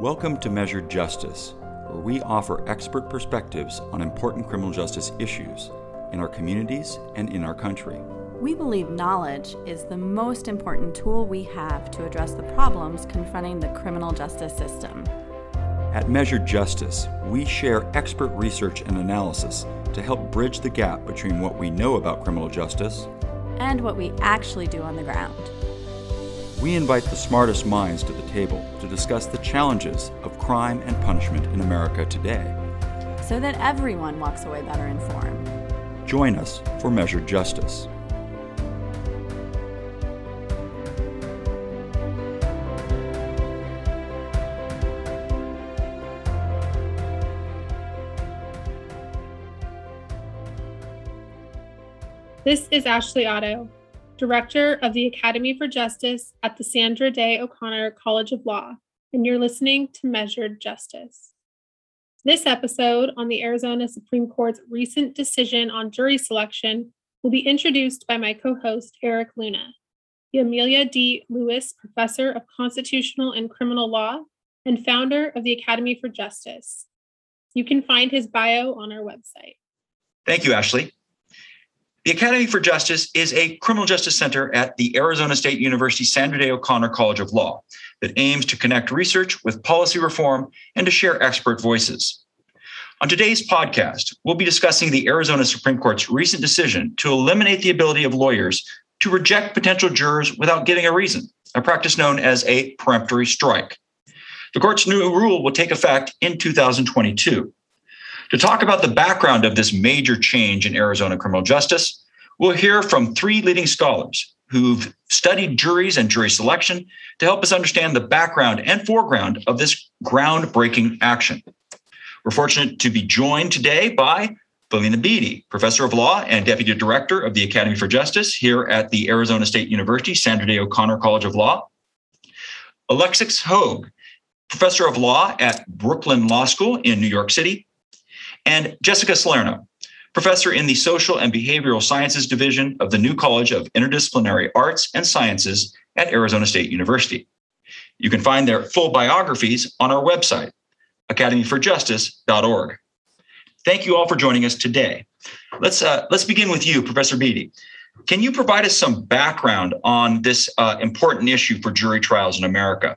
Welcome to Measured Justice, where we offer expert perspectives on important criminal justice issues in our communities and in our country. We believe knowledge is the most important tool we have to address the problems confronting the criminal justice system. At Measured Justice, we share expert research and analysis to help bridge the gap between what we know about criminal justice and what we actually do on the ground. We invite the smartest minds to the table to discuss the challenges of crime and punishment in America today. So that everyone walks away better informed. Join us for Measured Justice. This is Ashley Otto. Director of the Academy for Justice at the Sandra Day O'Connor College of Law, and you're listening to Measured Justice. This episode on the Arizona Supreme Court's recent decision on jury selection will be introduced by my co host, Erik Luna, the Amelia D. Lewis Professor of Constitutional and Criminal Law and founder of the Academy for Justice. You can find his bio on our website. Thank you, Ashley. The Academy for Justice is a criminal justice center at the Arizona State University Sandra Day O'Connor College of Law that aims to connect research with policy reform and to share expert voices. On today's podcast, we'll be discussing the Arizona Supreme Court's recent decision to eliminate the ability of lawyers to reject potential jurors without giving a reason, a practice known as a peremptory strike. The court's new rule will take effect in 2022. To talk about the background of this major change in Arizona criminal justice, we'll hear from three leading scholars who've studied juries and jury selection to help us understand the background and foreground of this groundbreaking action. We're fortunate to be joined today by Valena Beety, professor of law and deputy director of the Academy for Justice here at the Arizona State University Sandra Day O'Connor College of Law. Alexis Hoag, professor of law at Brooklyn Law School in New York City and Jessica Salerno, professor in the Social and Behavioral Sciences Division of the New College of Interdisciplinary Arts and Sciences at Arizona State University. You can find their full biographies on our website, academyforjustice.org. Thank you all for joining us today. Let's uh, let's begin with you, Professor Beety. Can you provide us some background on this uh, important issue for jury trials in America?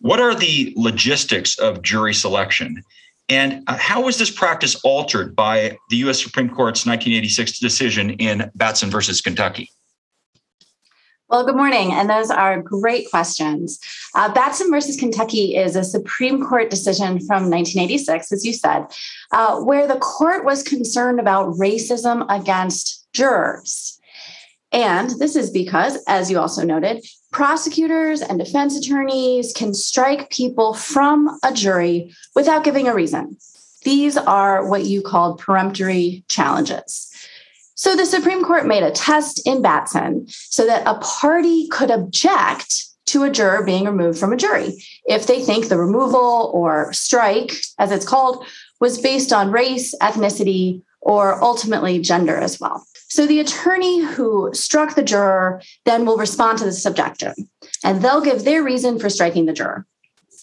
What are the logistics of jury selection? And uh, how was this practice altered by the U.S. Supreme Court's 1986 decision in Batson versus Kentucky? Well, good morning. And those are great questions. Uh, Batson versus Kentucky is a Supreme Court decision from 1986, as you said, uh, where the court was concerned about racism against jurors. And this is because, as you also noted, prosecutors and defense attorneys can strike people from a jury without giving a reason. These are what you call peremptory challenges. So the Supreme Court made a test in Batson so that a party could object to a juror being removed from a jury if they think the removal or strike, as it's called, was based on race, ethnicity, or ultimately gender as well. So the attorney who struck the juror then will respond to the objection and they'll give their reason for striking the juror.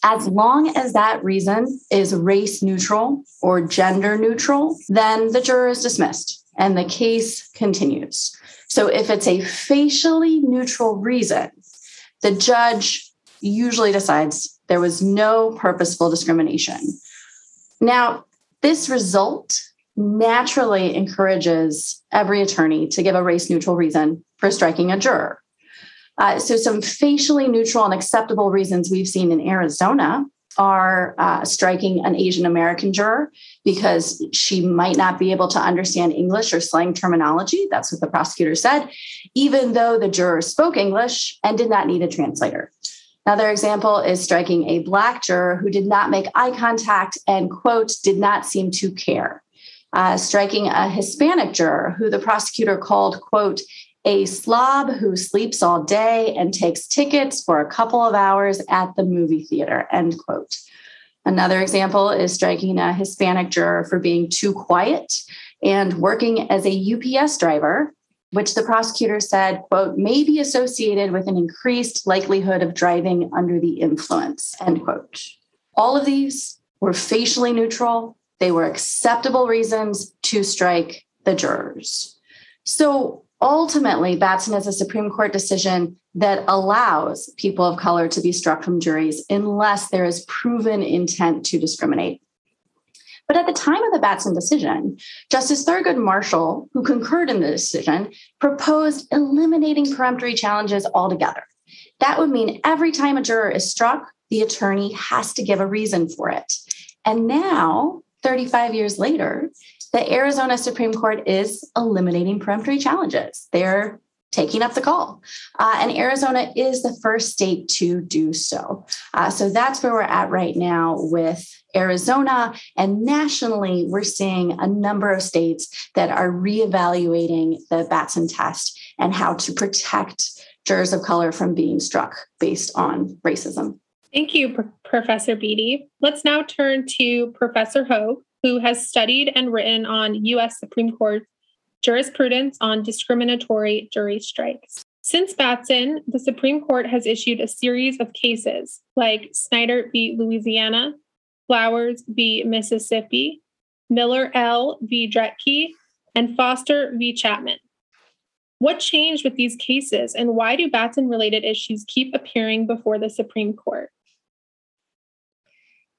As long as that reason is race neutral or gender neutral, then the juror is dismissed and the case continues. So if it's a facially neutral reason, the judge usually decides there was no purposeful discrimination. Now, this result naturally encourages every attorney to give a race neutral reason for striking a juror. Uh, so, some facially neutral and acceptable reasons we've seen in Arizona are uh, striking an Asian American juror because she might not be able to understand English or slang terminology. That's what the prosecutor said, even though the juror spoke English and did not need a translator. Another example is striking a Black juror who did not make eye contact and, quote, did not seem to care uh, striking a Hispanic juror who the prosecutor called, quote, a slob who sleeps all day and takes tickets for a couple of hours at the movie theater, end quote. Another example is striking a Hispanic juror for being too quiet and working as a UPS driver, which the prosecutor said, quote, may be associated with an increased likelihood of driving under the influence, end quote. All of these were facially neutral, they were acceptable reasons to strike the jurors. So ultimately, Batson is a Supreme Court decision that allows people of color to be struck from juries unless there is proven intent to discriminate. But at the time of the Batson decision, Justice Thurgood Marshall, who concurred in the decision, proposed eliminating peremptory challenges altogether. That would mean every time a juror is struck, the attorney has to give a reason for it. And now, 35 years later, the Arizona Supreme Court is eliminating peremptory challenges. They're taking up the call. Uh, and Arizona is the first state to do so. Uh, so that's where we're at right now with Arizona. And nationally, we're seeing a number of states that are reevaluating the Batson test and how to protect jurors of color from being struck based on racism. Thank you, P- Professor Beety. Let's now turn to Professor Hoag, who has studied and written on U.S. Supreme Court jurisprudence on discriminatory jury strikes. Since Batson, the Supreme Court has issued a series of cases like Snyder v. Louisiana, Flowers v. Mississippi, Miller-El v. Dretke, and Foster v. Chatman. What changed with these cases, and why do Batson related issues keep appearing before the Supreme Court?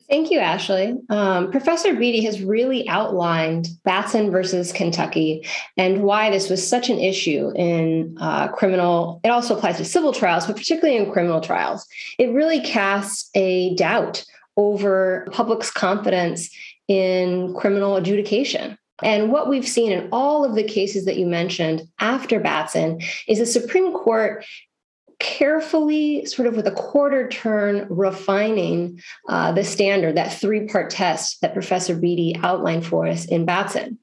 Thank you, Ashley. Um, Professor Beety has really outlined Batson versus Kentucky and why this was such an issue in uh, criminal. It also applies to civil trials, but particularly in criminal trials. It really casts a doubt over public's confidence in criminal adjudication. And what we've seen in all of the cases that you mentioned after Batson is the Supreme Court carefully, sort of with a quarter turn, refining uh, the standard, that three part test that Professor Beety outlined for us in Batson.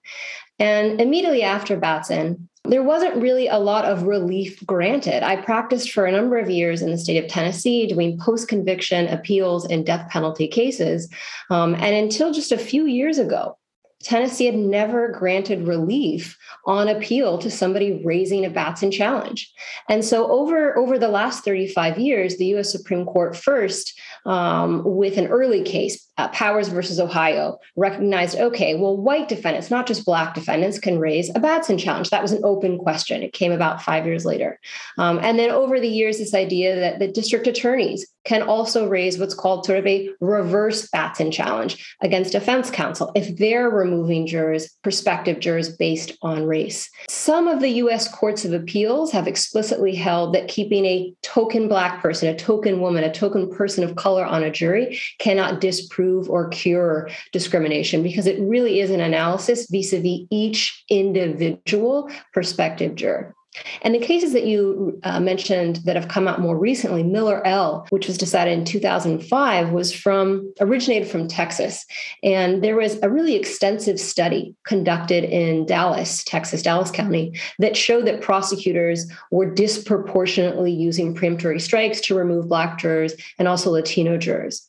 And immediately after Batson, there wasn't really a lot of relief granted. I practiced for a number of years in the state of Tennessee doing post conviction appeals in death penalty cases. Um, and until just a few years ago, Tennessee had never granted relief on appeal to somebody raising a Batson challenge. And so over, over the last 35 years, the US Supreme Court first, um, with an early case, uh, Powers versus Ohio, recognized okay, well, white defendants, not just black defendants, can raise a Batson challenge. That was an open question. It came about five years later. Um, and then over the years, this idea that the district attorneys can also raise what's called sort of a reverse Batson challenge against defense counsel if they're removing jurors, prospective jurors based on race. Some of the US courts of appeals have explicitly held that keeping a token black person, a token woman, a token person of color on a jury cannot disprove or cure discrimination because it really is an analysis vis a vis each individual prospective juror. And the cases that you uh, mentioned that have come out more recently, Miller-El, which was decided in 2005, was from originated from Texas, and there was a really extensive study conducted in Dallas, Texas, Dallas County, that showed that prosecutors were disproportionately using preemptory strikes to remove Black jurors and also Latino jurors.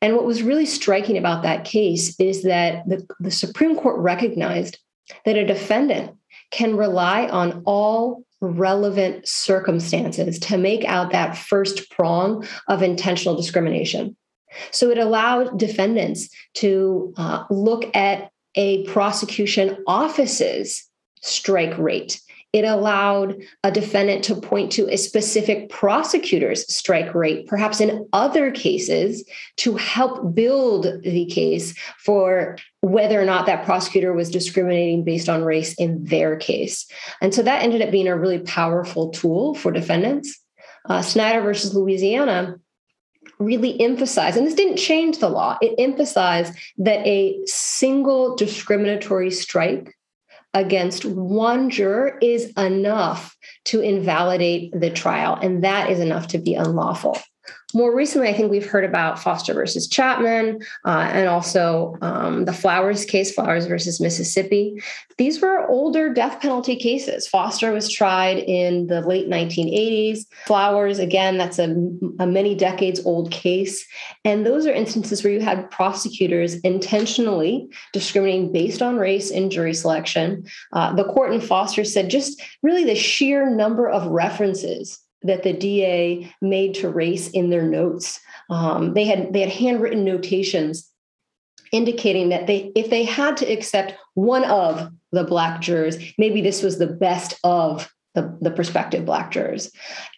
And what was really striking about that case is that the, the Supreme Court recognized that a defendant can rely on all relevant circumstances to make out that first prong of intentional discrimination. So it allowed defendants to uh, look at a prosecution office's strike rate it allowed a defendant to point to a specific prosecutor's strike rate, perhaps in other cases, to help build the case for whether or not that prosecutor was discriminating based on race in their case. And so that ended up being a really powerful tool for defendants. Uh, Snyder versus Louisiana really emphasized, and this didn't change the law, it emphasized that a single discriminatory strike against one juror is enough to invalidate the trial, and that is enough to be unlawful. More recently, I think we've heard about Foster versus Chatman uh, and also um, the Flowers case, Flowers versus Mississippi. These were older death penalty cases. Foster was tried in the late 1980s. Flowers, again, that's a, a many decades old case. And those are instances where you had prosecutors intentionally discriminating based on race in jury selection. Uh, the court in Foster said just really the sheer number of references that the DA made to race in their notes. Um, they had they had handwritten notations indicating that they if they had to accept one of the black jurors, maybe this was the best of the, the prospective black jurors.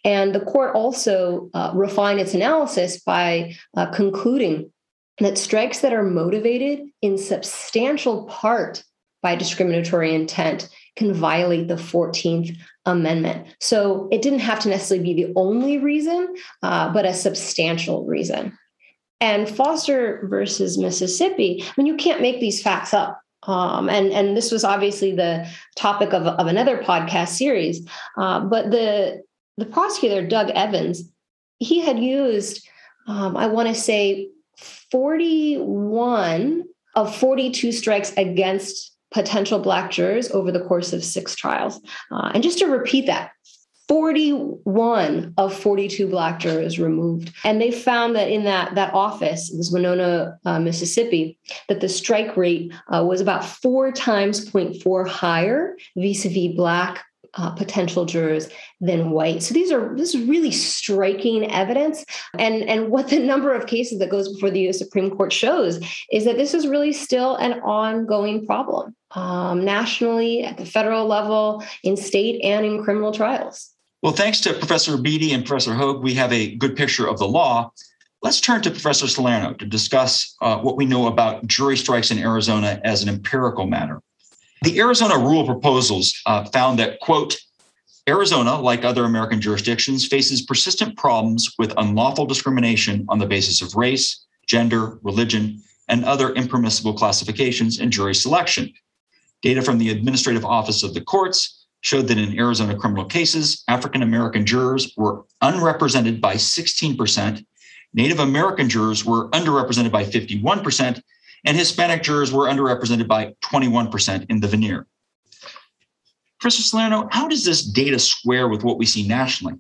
And the court also uh, refined its analysis by uh, concluding that strikes that are motivated in substantial part by discriminatory intent can violate the 14th Amendment. So it didn't have to necessarily be the only reason, uh, but a substantial reason. And Foster versus Mississippi, I mean, you can't make these facts up. Um, and and this was obviously the topic of, of another podcast series. Uh, but the the prosecutor Doug Evans, he had used, um, I want to say, forty one of forty two strikes against potential black jurors over the course of six trials. Uh, and just to repeat that, 41 of 42 black jurors removed and they found that in that that office it was winona uh, mississippi that the strike rate uh, was about four times 0.4 higher vis-a-vis black uh, potential jurors than white. So these are this is really striking evidence, and and what the number of cases that goes before the U.S. Supreme Court shows is that this is really still an ongoing problem um, nationally, at the federal level, in state and in criminal trials. Well, thanks to Professor Beety and Professor Hoag, we have a good picture of the law. Let's turn to Professor Salerno to discuss uh, what we know about jury strikes in Arizona as an empirical matter. The Arizona rule proposals uh, found that, quote, Arizona, like other American jurisdictions, faces persistent problems with unlawful discrimination on the basis of race, gender, religion, and other impermissible classifications in jury selection. Data from the Administrative Office of the Courts showed that in Arizona criminal cases, African American jurors were unrepresented by 16%, Native American jurors were underrepresented by 51%, and Hispanic jurors were underrepresented by 21% in the venire. Professor Salerno, how does this data square with what we see nationally?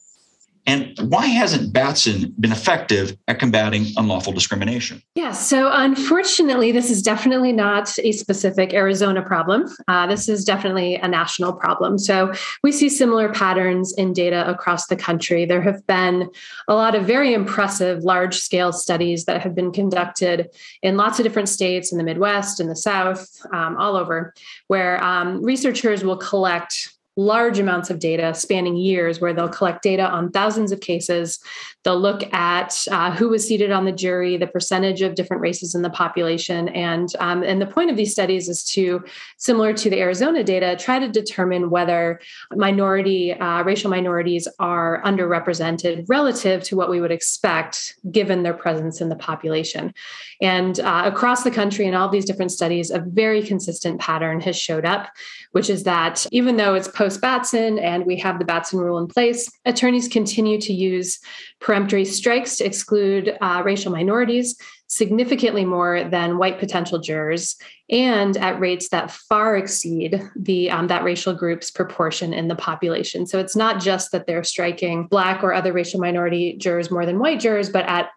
And why hasn't Batson been effective at combating unlawful discrimination? Yeah, so unfortunately, this is definitely not a specific Arizona problem. Uh, this is definitely a national problem. So we see similar patterns in data across the country. There have been a lot of very impressive large scale studies that have been conducted in lots of different states in the Midwest, in the South, um, all over, where um, researchers will collect large amounts of data spanning years where they'll collect data on thousands of cases. They'll look at uh, who was seated on the jury the percentage of different races in the population and um, and the point of these studies is to similar to the arizona data try to determine whether minority uh, racial minorities are underrepresented relative to what we would expect given their presence in the population. And uh, across the country in all these different studies a very consistent pattern has showed up which is that even though it's post Batson and we have the Batson rule in place, attorneys continue to use peremptory strikes to exclude uh, racial minorities significantly more than white potential jurors and at rates that far exceed the um, that racial group's proportion in the population. So it's not just that they're striking black or other racial minority jurors more than white jurors but at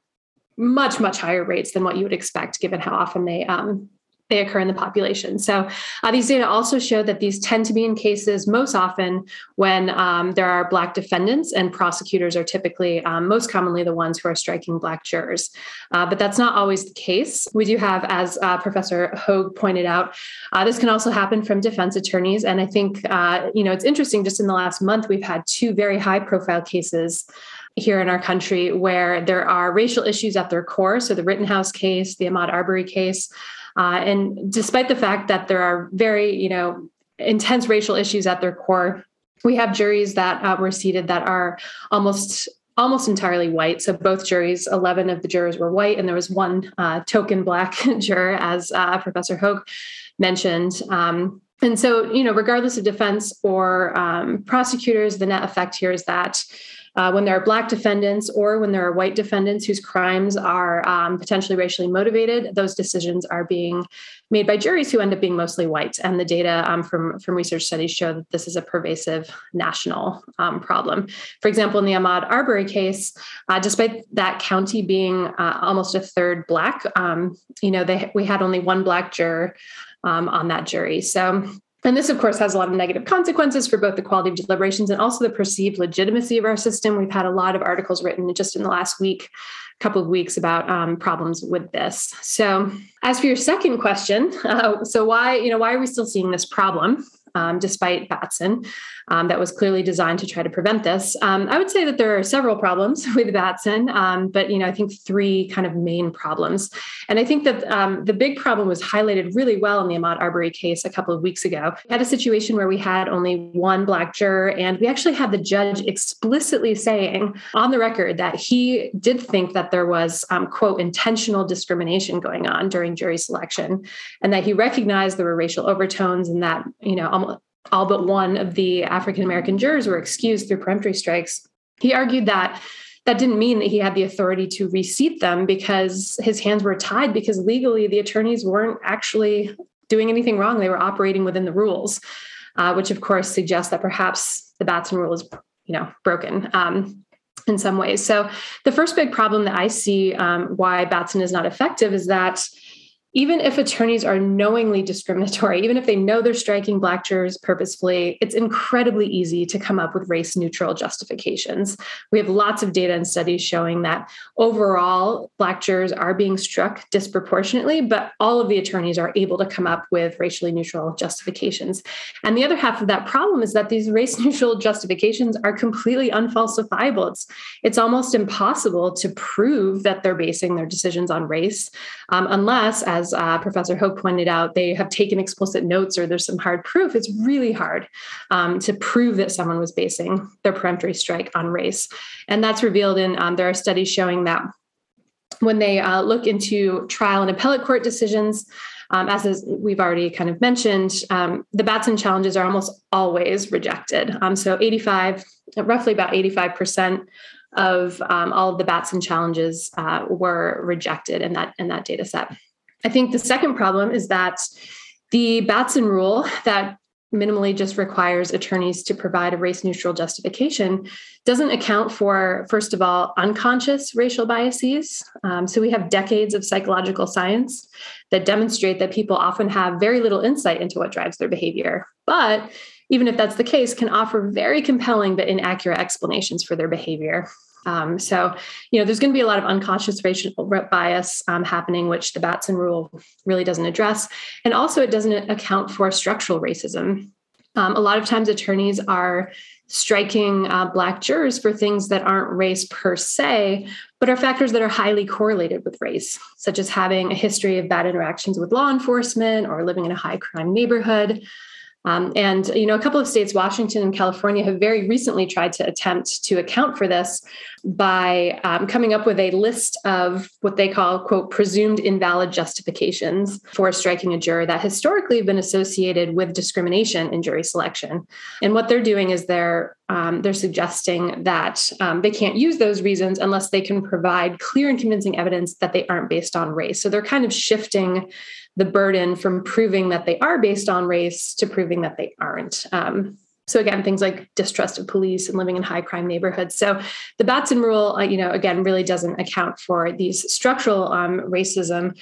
much much higher rates than what you would expect given how often they um, they occur in the population. So uh, these data also show that these tend to be in cases most often when um, there are Black defendants, and prosecutors are typically um, most commonly the ones who are striking Black jurors. Uh, but that's not always the case. We do have, as uh, Professor Hoag pointed out, uh, this can also happen from defense attorneys. And I think, uh, you know, it's interesting just in the last month, we've had two very high profile cases here in our country where there are racial issues at their core. So the Rittenhouse case, the Ahmaud Arbery case, uh, and despite the fact that there are very, you know, intense racial issues at their core, we have juries that uh, were seated that are almost almost entirely white. So both juries, 11 of the jurors were white, and there was one uh, token black juror, as uh, Professor Hoag mentioned. Um, and so, you know, regardless of defense or um, prosecutors, the net effect here is that uh, when there are Black defendants or when there are white defendants whose crimes are um, potentially racially motivated, those decisions are being made by juries who end up being mostly white. And the data um, from, from research studies show that this is a pervasive national um, problem. For example, in the Ahmaud Arbery case, uh, despite that county being uh, almost a third Black, um, you know, they, we had only one Black juror um, on that jury. So And this, of course, has a lot of negative consequences for both the quality of deliberations and also the perceived legitimacy of our system. We've had a lot of articles written just in the last week, couple of weeks about um, problems with this. So, as for your second question, uh, so why, you know, why are we still seeing this problem? um, despite Batson, um, that was clearly designed to try to prevent this. Um, I would say that there are several problems with Batson, um, but you know I think three kind of main problems, and I think that um, the big problem was highlighted really well in the Ahmaud Arbery case a couple of weeks ago. We had a situation where we had only one black juror, and we actually had the judge explicitly saying on the record that he did think that there was um, quote intentional discrimination going on during jury selection, and that he recognized there were racial overtones and that you know all but one of the African American jurors were excused through peremptory strikes. He argued that that didn't mean that he had the authority to reseat them because his hands were tied because legally the attorneys weren't actually doing anything wrong. They were operating within the rules, uh, which of course suggests that perhaps the Batson rule is, you know, broken. Um, in some ways. So, the first big problem that I see um, why Batson is not effective is that even if attorneys are knowingly discriminatory, even if they know they're striking Black jurors purposefully, it's incredibly easy to come up with race neutral justifications. We have lots of data and studies showing that overall, Black jurors are being struck disproportionately, but all of the attorneys are able to come up with racially neutral justifications. And the other half of that problem is that these race neutral justifications are completely unfalsifiable. It's, it's almost impossible to prove that they're basing their decisions on race, um, unless, as as uh, Professor Hoag pointed out, they have taken explicit notes or there's some hard proof. It's really hard um, to prove that someone was basing their peremptory strike on race. And that's revealed in, um, there are studies showing that when they uh, look into trial and appellate court decisions, um, as we've already kind of mentioned, um, the Batson challenges are almost always rejected. Um, so 85, roughly about 85% of um, all of the Batson challenges uh, were rejected in that in that data set. I think the second problem is that the Batson rule that minimally just requires attorneys to provide a race neutral justification doesn't account for, first of all, unconscious racial biases. Um, so we have decades of psychological science that demonstrate that people often have very little insight into what drives their behavior. But even if that's the case, can offer very compelling but inaccurate explanations for their behavior. Um, so, you know, there's going to be a lot of unconscious racial bias um, happening, which the Batson rule really doesn't address. And also, it doesn't account for structural racism. Um, a lot of times, attorneys are striking uh, Black jurors for things that aren't race per se, but are factors that are highly correlated with race, such as having a history of bad interactions with law enforcement or living in a high crime neighborhood. Um, and you know, a couple of states, Washington and California, have very recently tried to attempt to account for this by um, coming up with a list of what they call "quote presumed invalid justifications" for striking a juror that historically have been associated with discrimination in jury selection. And what they're doing is they're um, they're suggesting that um, they can't use those reasons unless they can provide clear and convincing evidence that they aren't based on race. So they're kind of shifting the burden from proving that they are based on race to proving that they aren't. Um, so again, things like distrust of police and living in high crime neighborhoods. So the Batson rule, uh, you know, again, really doesn't account for these structural um, racism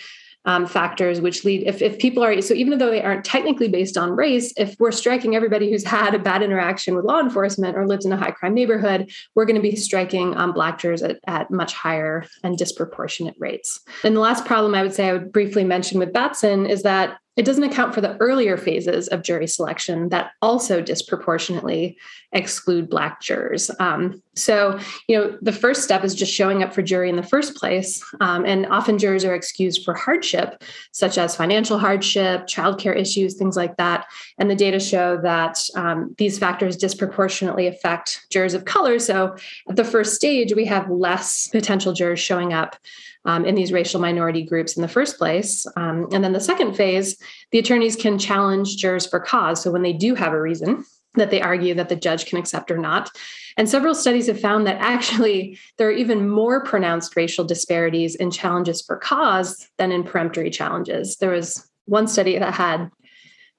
um, factors which lead if, if people are so even though they aren't technically based on race if we're striking everybody who's had a bad interaction with law enforcement or lives in a high crime neighborhood we're going to be striking um, black jurors at, at much higher and disproportionate rates. And the last problem i would say i would briefly mention with batson is that it doesn't account for the earlier phases of jury selection that also disproportionately exclude Black jurors. Um, so, you know, the first step is just showing up for jury in the first place. Um, and often jurors are excused for hardship, such as financial hardship, childcare issues, things like that. And the data show that um, these factors disproportionately affect jurors of color. So, at the first stage, we have less potential jurors showing up um, in these racial minority groups in the first place. Um, and then the second phase, the attorneys can challenge jurors for cause. So when they do have a reason that they argue that the judge can accept or not. And several studies have found that actually there are even more pronounced racial disparities in challenges for cause than in peremptory challenges. There was one study that had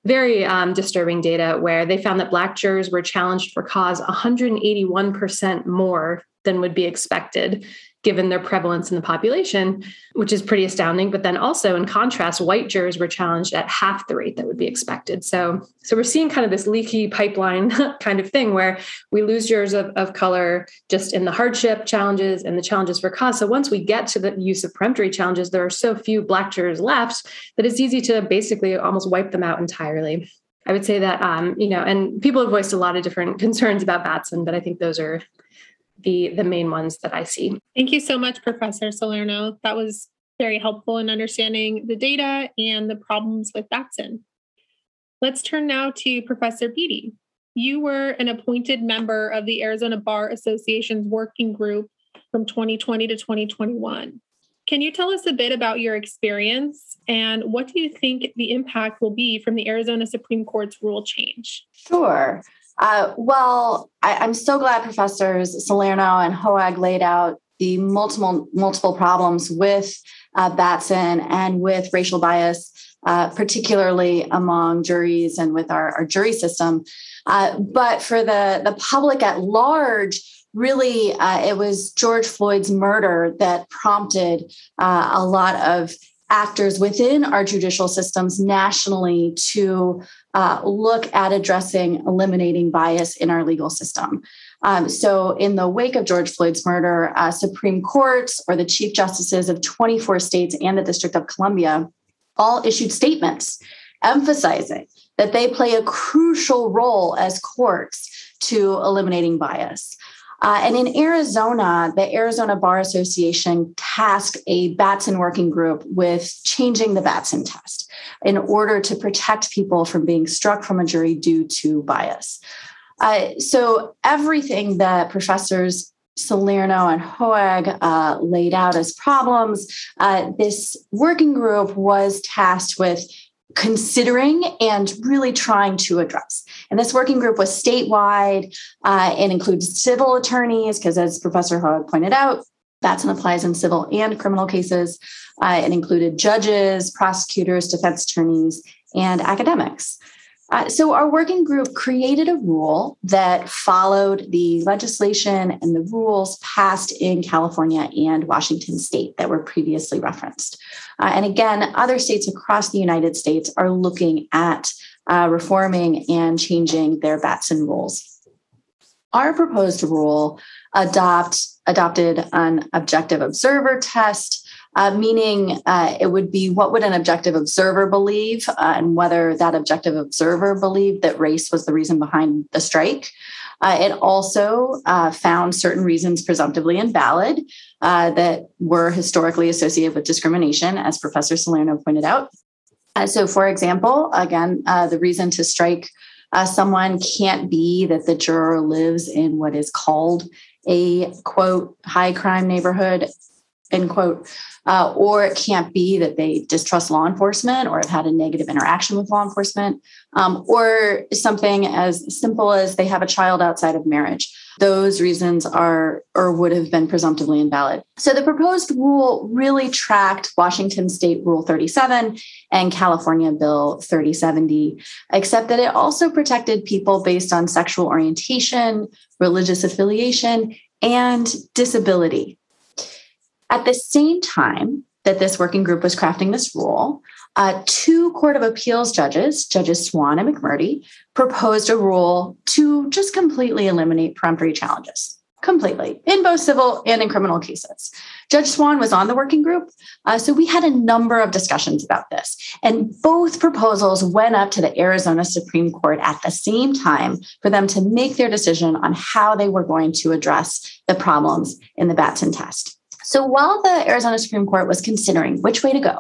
very um, disturbing data where they found that Black jurors were challenged for cause 181% more than would be expected given their prevalence in the population, which is pretty astounding. But then also in contrast, white jurors were challenged at half the rate that would be expected. So, so we're seeing kind of this leaky pipeline kind of thing where we lose jurors of, of color just in the hardship challenges and the challenges for cause. So once we get to the use of peremptory challenges, there are so few black jurors left that it's easy to basically almost wipe them out entirely. I would say that, um, you know, and people have voiced a lot of different concerns about Batson, but I think those are the the main ones that I see. Thank you so much, Professor Salerno. That was very helpful in understanding the data and the problems with Batson. Let's turn now to Professor Beety. You were an appointed member of the Arizona Bar Association's working group from 2020 to 2021. Can you tell us a bit about your experience and what do you think the impact will be from the Arizona Supreme Court's rule change? Sure. Uh, well, I, am so glad Professors Salerno and Hoag laid out the multiple multiple problems with uh, Batson and with racial bias, uh, particularly among juries and with our, our jury system. Uh, but for the the public at large, really, uh, it was George Floyd's murder that prompted uh, a lot of actors within our judicial systems nationally to uh, look at addressing eliminating bias in our legal system. Um, so, in the wake of George Floyd's murder, uh, Supreme Courts or the chief justices of 24 states and the District of Columbia all issued statements emphasizing that they play a crucial role as courts to eliminating bias. Uh, and in Arizona, the Arizona Bar Association tasked a Batson working group with changing the Batson test in order to protect people from being struck from a jury due to bias. Uh, so everything that professors Salerno and Hoag uh, laid out as problems, uh, this working group was tasked with considering and really trying to address. And this working group was statewide uh, and includes civil attorneys, because as Professor Hoag pointed out, Batson applies in civil and criminal cases. Uh, it included judges, prosecutors, defense attorneys, and academics. Uh, so, our working group created a rule that followed the legislation and the rules passed in California and Washington state that were previously referenced. Uh, and again, other states across the United States are looking at uh, reforming and changing their Batson rules. Our proposed rule adopt, adopted an objective observer test uh, meaning uh, it would be what would an objective observer believe uh, and whether that objective observer believed that race was the reason behind the strike. Uh, it also uh, found certain reasons presumptively invalid uh, that were historically associated with discrimination, as Professor Salerno pointed out. so, for example, again, the reason to strike someone can't be that the juror lives in what is called a quote high crime neighborhood end quote uh, or it can't be that they distrust law enforcement or have had a negative interaction with law enforcement, um, or something as simple as they have a child outside of marriage. Those reasons are or would have been presumptively invalid. So the proposed rule really tracked Washington State Rule 37 and California Bill 3070, except that it also protected people based on sexual orientation, religious affiliation, and disability. At the same time that this working group was crafting this rule, uh, two Court of Appeals judges, Judges Swann and McMurdie, proposed a rule to just completely eliminate peremptory challenges, completely, in both civil and in criminal cases. Judge Swann was on the working group, uh, so we had a number of discussions about this. And both proposals went up to the Arizona Supreme Court at the same time for them to make their decision on how they were going to address the problems in the Batson test. So while the Arizona Supreme Court was considering which way to go,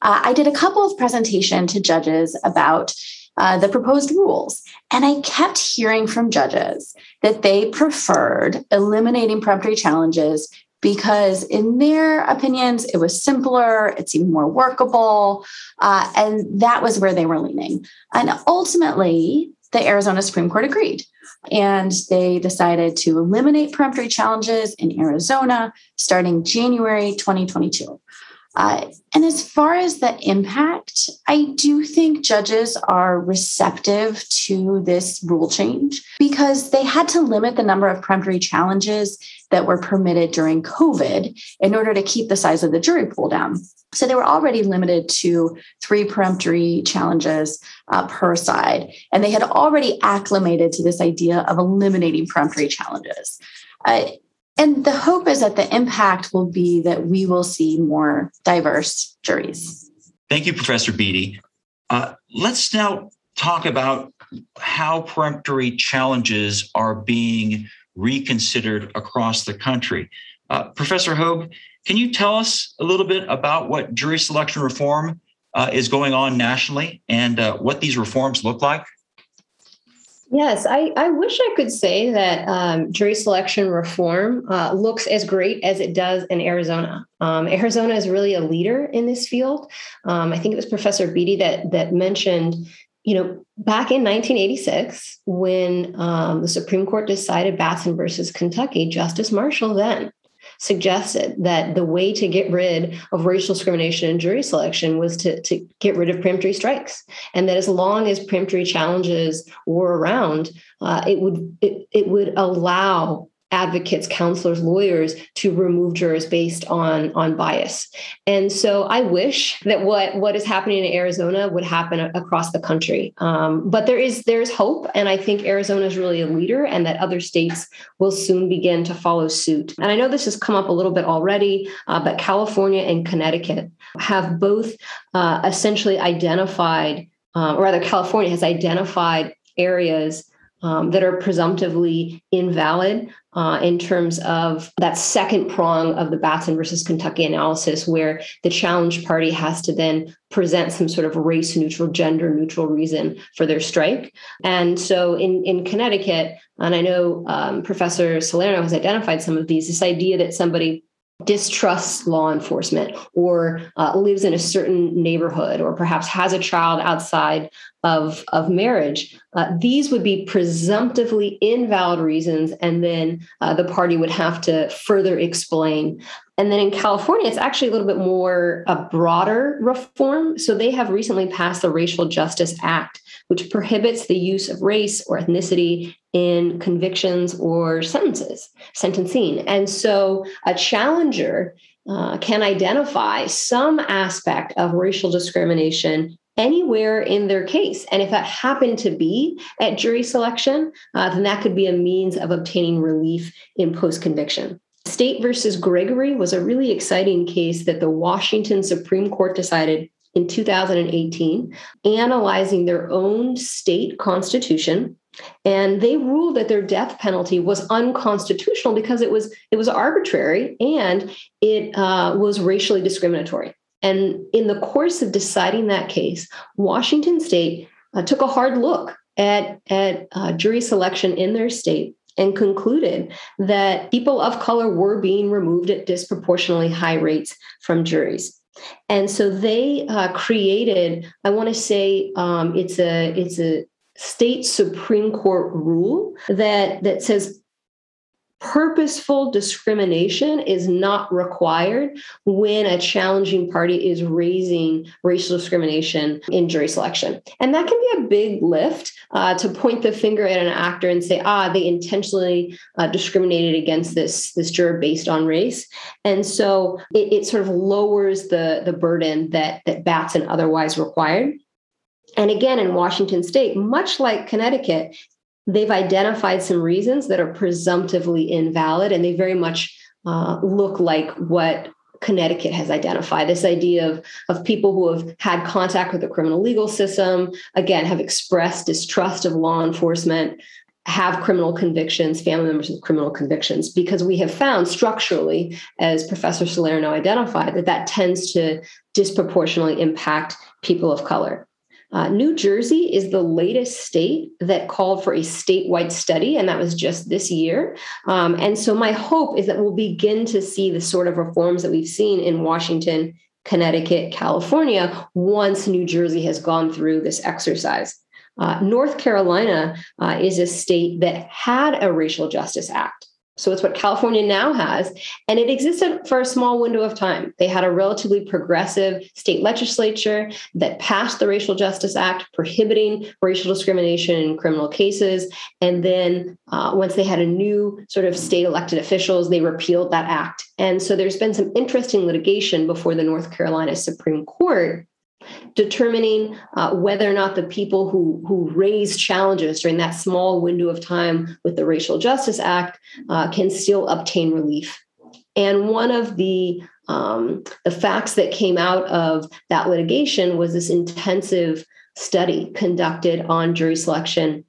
uh, I did a couple of presentation to judges about uh, the proposed rules. And I kept hearing from judges that they preferred eliminating peremptory challenges because, in their opinions, it was simpler, it seemed more workable, uh, and that was where they were leaning. And ultimately, the Arizona Supreme Court agreed. And they decided to eliminate peremptory challenges in Arizona starting January 2022. Uh, and as far as the impact, I do think judges are receptive to this rule change because they had to limit the number of peremptory challenges that were permitted during COVID in order to keep the size of the jury pool down. So they were already limited to three peremptory challenges uh, per side. And they had already acclimated to this idea of eliminating peremptory challenges. Uh, and the hope is that the impact will be that we will see more diverse juries. Thank you, Professor Beety. Uh, let's now talk about how peremptory challenges are being reconsidered across the country. Uh, Professor Hoag, can you tell us a little bit about what jury selection reform uh, is going on nationally and uh, what these reforms look like? Yes, I, I wish I could say that um, jury selection reform uh, looks as great as it does in Arizona. Um, Arizona is really a leader in this field. Um, I think it was Professor Beety that that mentioned, you know, back in 1986 when um, the Supreme Court decided Batson versus Kentucky, Justice Marshall then suggested that the way to get rid of racial discrimination in jury selection was to, to get rid of peremptory strikes. And that as long as peremptory challenges were around, uh, it would it, it would allow advocates counselors lawyers to remove jurors based on on bias. And so i wish that what what is happening in arizona would happen across the country. Um, but there is there's hope and i think arizona is really a leader and that other states will soon begin to follow suit. And i know this has come up a little bit already uh, but california and connecticut have both uh, essentially identified uh, or rather california has identified areas um, that are presumptively invalid uh, in terms of that second prong of the Batson versus Kentucky analysis, where the challenge party has to then present some sort of race neutral, gender neutral reason for their strike. And so in, in Connecticut, and I know um, Professor Salerno has identified some of these, this idea that somebody distrusts law enforcement or uh, lives in a certain neighborhood or perhaps has a child outside of, of marriage, uh, these would be presumptively invalid reasons. And then uh, the party would have to further explain. And then in California, it's actually a little bit more a broader reform. So they have recently passed the Racial Justice Act, which prohibits the use of race or ethnicity in convictions or sentences, sentencing. And so a challenger uh, can identify some aspect of racial discrimination anywhere in their case. And if that happened to be at jury selection, uh, then that could be a means of obtaining relief in post conviction. State versus Gregory was a really exciting case that the Washington Supreme Court decided in 2018, analyzing their own state constitution. And they ruled that their death penalty was unconstitutional because it was it was arbitrary and it uh, was racially discriminatory. And in the course of deciding that case, Washington State uh, took a hard look at at uh, jury selection in their state and concluded that people of color were being removed at disproportionately high rates from juries. And so they uh, created, I want to say um, it's a it's a state supreme court rule that that says purposeful discrimination is not required when a challenging party is raising racial discrimination in jury selection. And that can be a big lift uh, to point the finger at an actor and say, ah, they intentionally uh, discriminated against this, this juror based on race. And so it, it sort of lowers the, the burden that, that Batson otherwise required. And again, in Washington state, much like Connecticut, they've identified some reasons that are presumptively invalid, and they very much uh, look like what Connecticut has identified this idea of, of people who have had contact with the criminal legal system, again, have expressed distrust of law enforcement, have criminal convictions, family members with criminal convictions, because we have found structurally, as Professor Salerno identified, that that tends to disproportionately impact people of color. Uh, New Jersey is the latest state that called for a statewide study, and that was just this year. Um, and so, my hope is that we'll begin to see the sort of reforms that we've seen in Washington, Connecticut, California once New Jersey has gone through this exercise. Uh, North Carolina uh, is a state that had a racial justice act. So it's what California now has. And it existed for a small window of time. They had a relatively progressive state legislature that passed the Racial Justice Act prohibiting racial discrimination in criminal cases. And then uh, once they had a new sort of state elected officials, they repealed that act. And so there's been some interesting litigation before the North Carolina Supreme Court determining uh, whether or not the people who, who raise challenges during that small window of time with the Racial Justice Act uh, can still obtain relief. And one of the um, the facts that came out of that litigation was this intensive study conducted on jury selection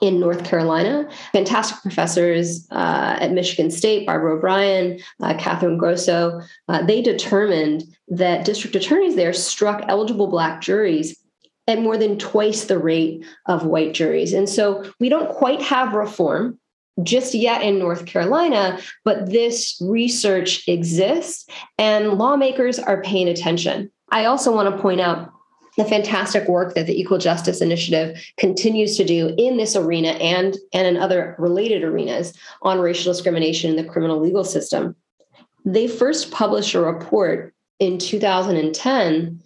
in North Carolina. Fantastic professors uh, at Michigan State, Barbara O'Brien, uh, Catherine Grosso, uh, they determined that district attorneys there struck eligible Black juries at more than twice the rate of white juries. And so we don't quite have reform just yet in North Carolina, but this research exists and lawmakers are paying attention. I also want to point out the fantastic work that the Equal Justice Initiative continues to do in this arena and, and in other related arenas on racial discrimination in the criminal legal system. They first published a report in 2010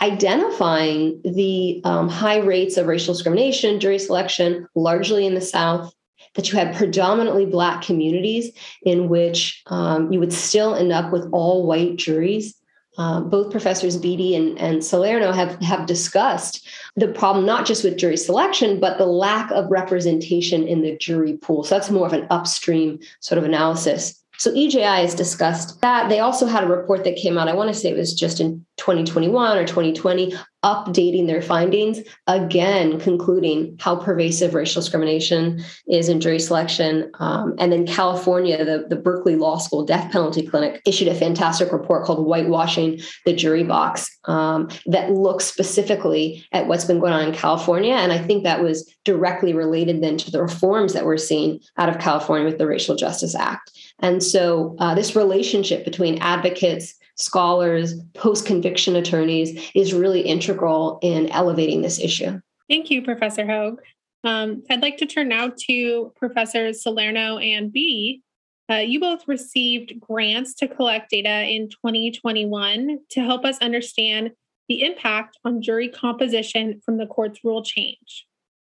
identifying the um, high rates of racial discrimination, jury selection, largely in the South, that you had predominantly Black communities in which um, you would still end up with all white juries uh, both professors Beety and, and Salerno have, have discussed the problem not just with jury selection, but the lack of representation in the jury pool. So that's more of an upstream sort of analysis. So EJI has discussed that. They also had a report that came out, I want to say it was just in 2021 or 2020, updating their findings, again, concluding how pervasive racial discrimination is in jury selection. Um, and then California, the, the Berkeley Law School Death Penalty Clinic issued a fantastic report called Whitewashing the Jury Box um, that looks specifically at what's been going on in California. And I think that was directly related then to the reforms that we're seeing out of California with the Racial Justice Act. And so uh, this relationship between advocates, scholars, post conviction attorneys is really integral in elevating this issue. Thank you, Professor Hoag. Um, I'd like to turn now to Professors Salerno and B. Uh, you both received grants to collect data in 2021 to help us understand the impact on jury composition from the court's rule change.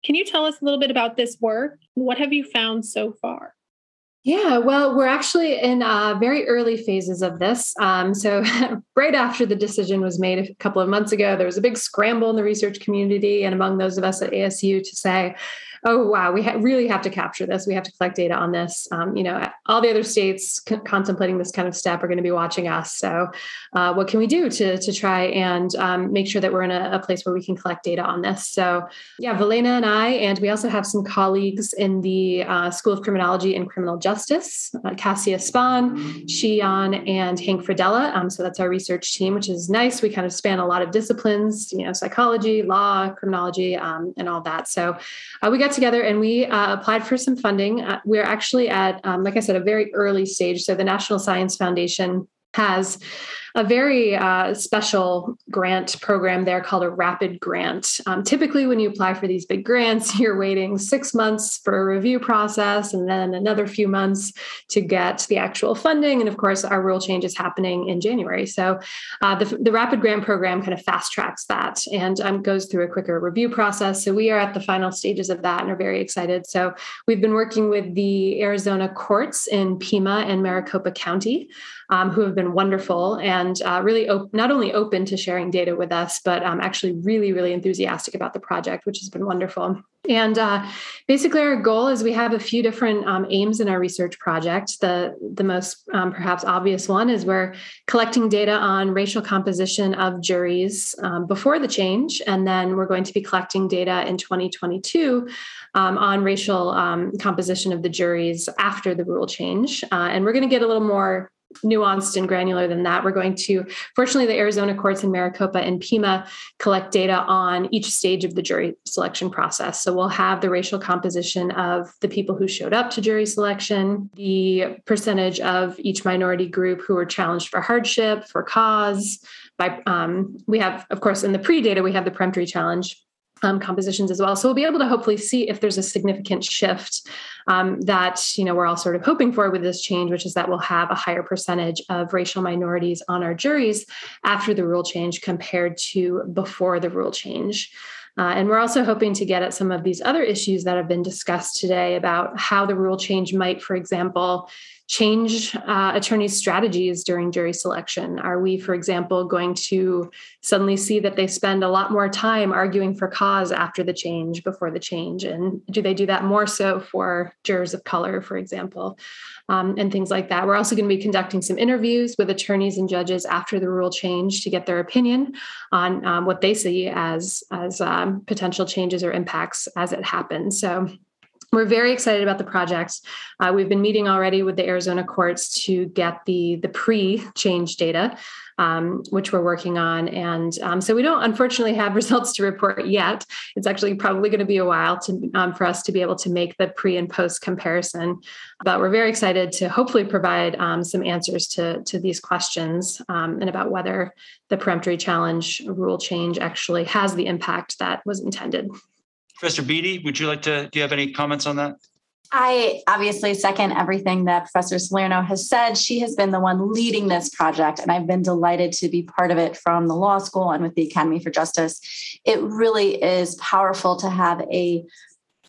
Can you tell us a little bit about this work? What have you found so far? Yeah, well, we're actually in uh, very early phases of this. Um, so, right after the decision was made a couple of months ago, there was a big scramble in the research community and among those of us at ASU to say, oh wow we ha- really have to capture this. We have to collect data on this. Um, you know all the other states c- contemplating this kind of step are going to be watching us. So uh, what can we do to, to try and um, make sure that we're in a, a, place where we can collect data on this? So yeah Valena and i and we also have some colleagues in the uh, school of criminology and criminal justice uh, Cassia Spohn shion and Hank Fradella. Um, so that's our research team which is nice. We kind of span a lot of disciplines you know psychology law criminology um, and all that. So uh, we got together and we uh, applied for some funding. Uh, we're actually at, um, like I said, a very early stage. So the National Science Foundation has a very uh, special grant program there called a rapid grant. Um, typically, when you apply for these big grants, you're waiting six months for a review process and then another few months to get the actual funding. And of course, our rule change is happening in January. So uh, the, the rapid grant program kind of fast tracks that and um, goes through a quicker review process. So we are at the final stages of that and are very excited. So we've been working with the Arizona courts in Pima and Maricopa County, um, who have been wonderful. And and uh, really op- not only open to sharing data with us, but um, actually really, really enthusiastic about the project, which has been wonderful. And uh, basically, our goal is we have a few different um, aims in our research project. The, the most um, perhaps obvious one is we're collecting data on racial composition of juries um, before the change. And then we're going to be collecting data in 2022 um, on racial um, composition of the juries after the rule change. Uh, and we're going to get a little more nuanced and granular than that. We're going to, fortunately, the Arizona courts in Maricopa and Pima collect data on each stage of the jury selection process. So we'll have the racial composition of the people who showed up to jury selection, the percentage of each minority group who were challenged for hardship, for cause. By um, we have, of course, in the pre data we have the peremptory challenge um, compositions as well. So we'll be able to hopefully see if there's a significant shift um, that you know we're all sort of hoping for with this change, which is that we'll have a higher percentage of racial minorities on our juries after the rule change compared to before the rule change. Uh, and we're also hoping to get at some of these other issues that have been discussed today about how the rule change might, for example, change uh, attorneys' strategies during jury selection? Are we, for example, going to suddenly see that they spend a lot more time arguing for cause after the change before the change? And do they do that more so for jurors of color, for example, um, and things like that? We're also going to be conducting some interviews with attorneys and judges after the rule change to get their opinion on um, what they see as, as um, potential changes or impacts as it happens. So we're very excited about the project. Uh, we've been meeting already with the Arizona courts to get the the pre-change data, um, which we're working on, and um, so we don't unfortunately have results to report yet. It's actually probably going to be a while to um, for us to be able to make the pre and post comparison, but we're very excited to hopefully provide um, some answers to to these questions um, and about whether the peremptory challenge rule change actually has the impact that was intended. Professor Beety, would you like to, do you have any comments on that? I obviously second everything that Professor Salerno has said. She has been the one leading this project, and I've been delighted to be part of it from the law school and with the Academy for Justice. It really is powerful to have a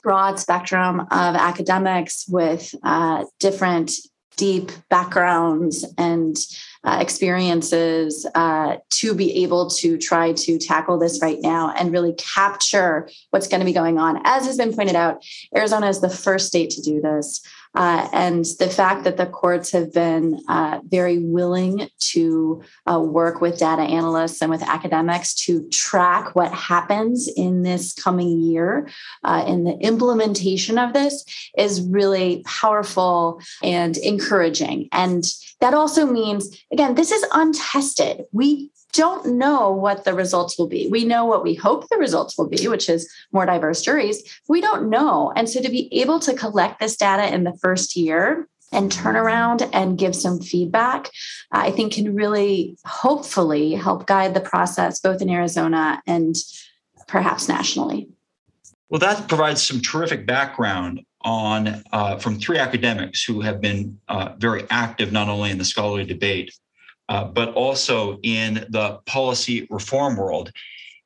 broad spectrum of academics with uh, different deep backgrounds and uh, experiences uh, to be able to try to tackle this right now and really capture what's going to be going on. As has been pointed out, Arizona is the first state to do this. Uh, and the fact that the courts have been uh, very willing to uh, work with data analysts and with academics to track what happens in this coming year uh, in the implementation of this is really powerful and encouraging. And that also means, again, this is untested. We don't know what the results will be. We know what we hope the results will be, which is more diverse juries. We don't know. And so to be able to collect this data in the first year and turn around and give some feedback, I think can really hopefully help guide the process both in Arizona and perhaps nationally. Well, that provides some terrific background on uh, from three academics who have been uh, very active not only in the scholarly debate uh, but also in the policy reform world.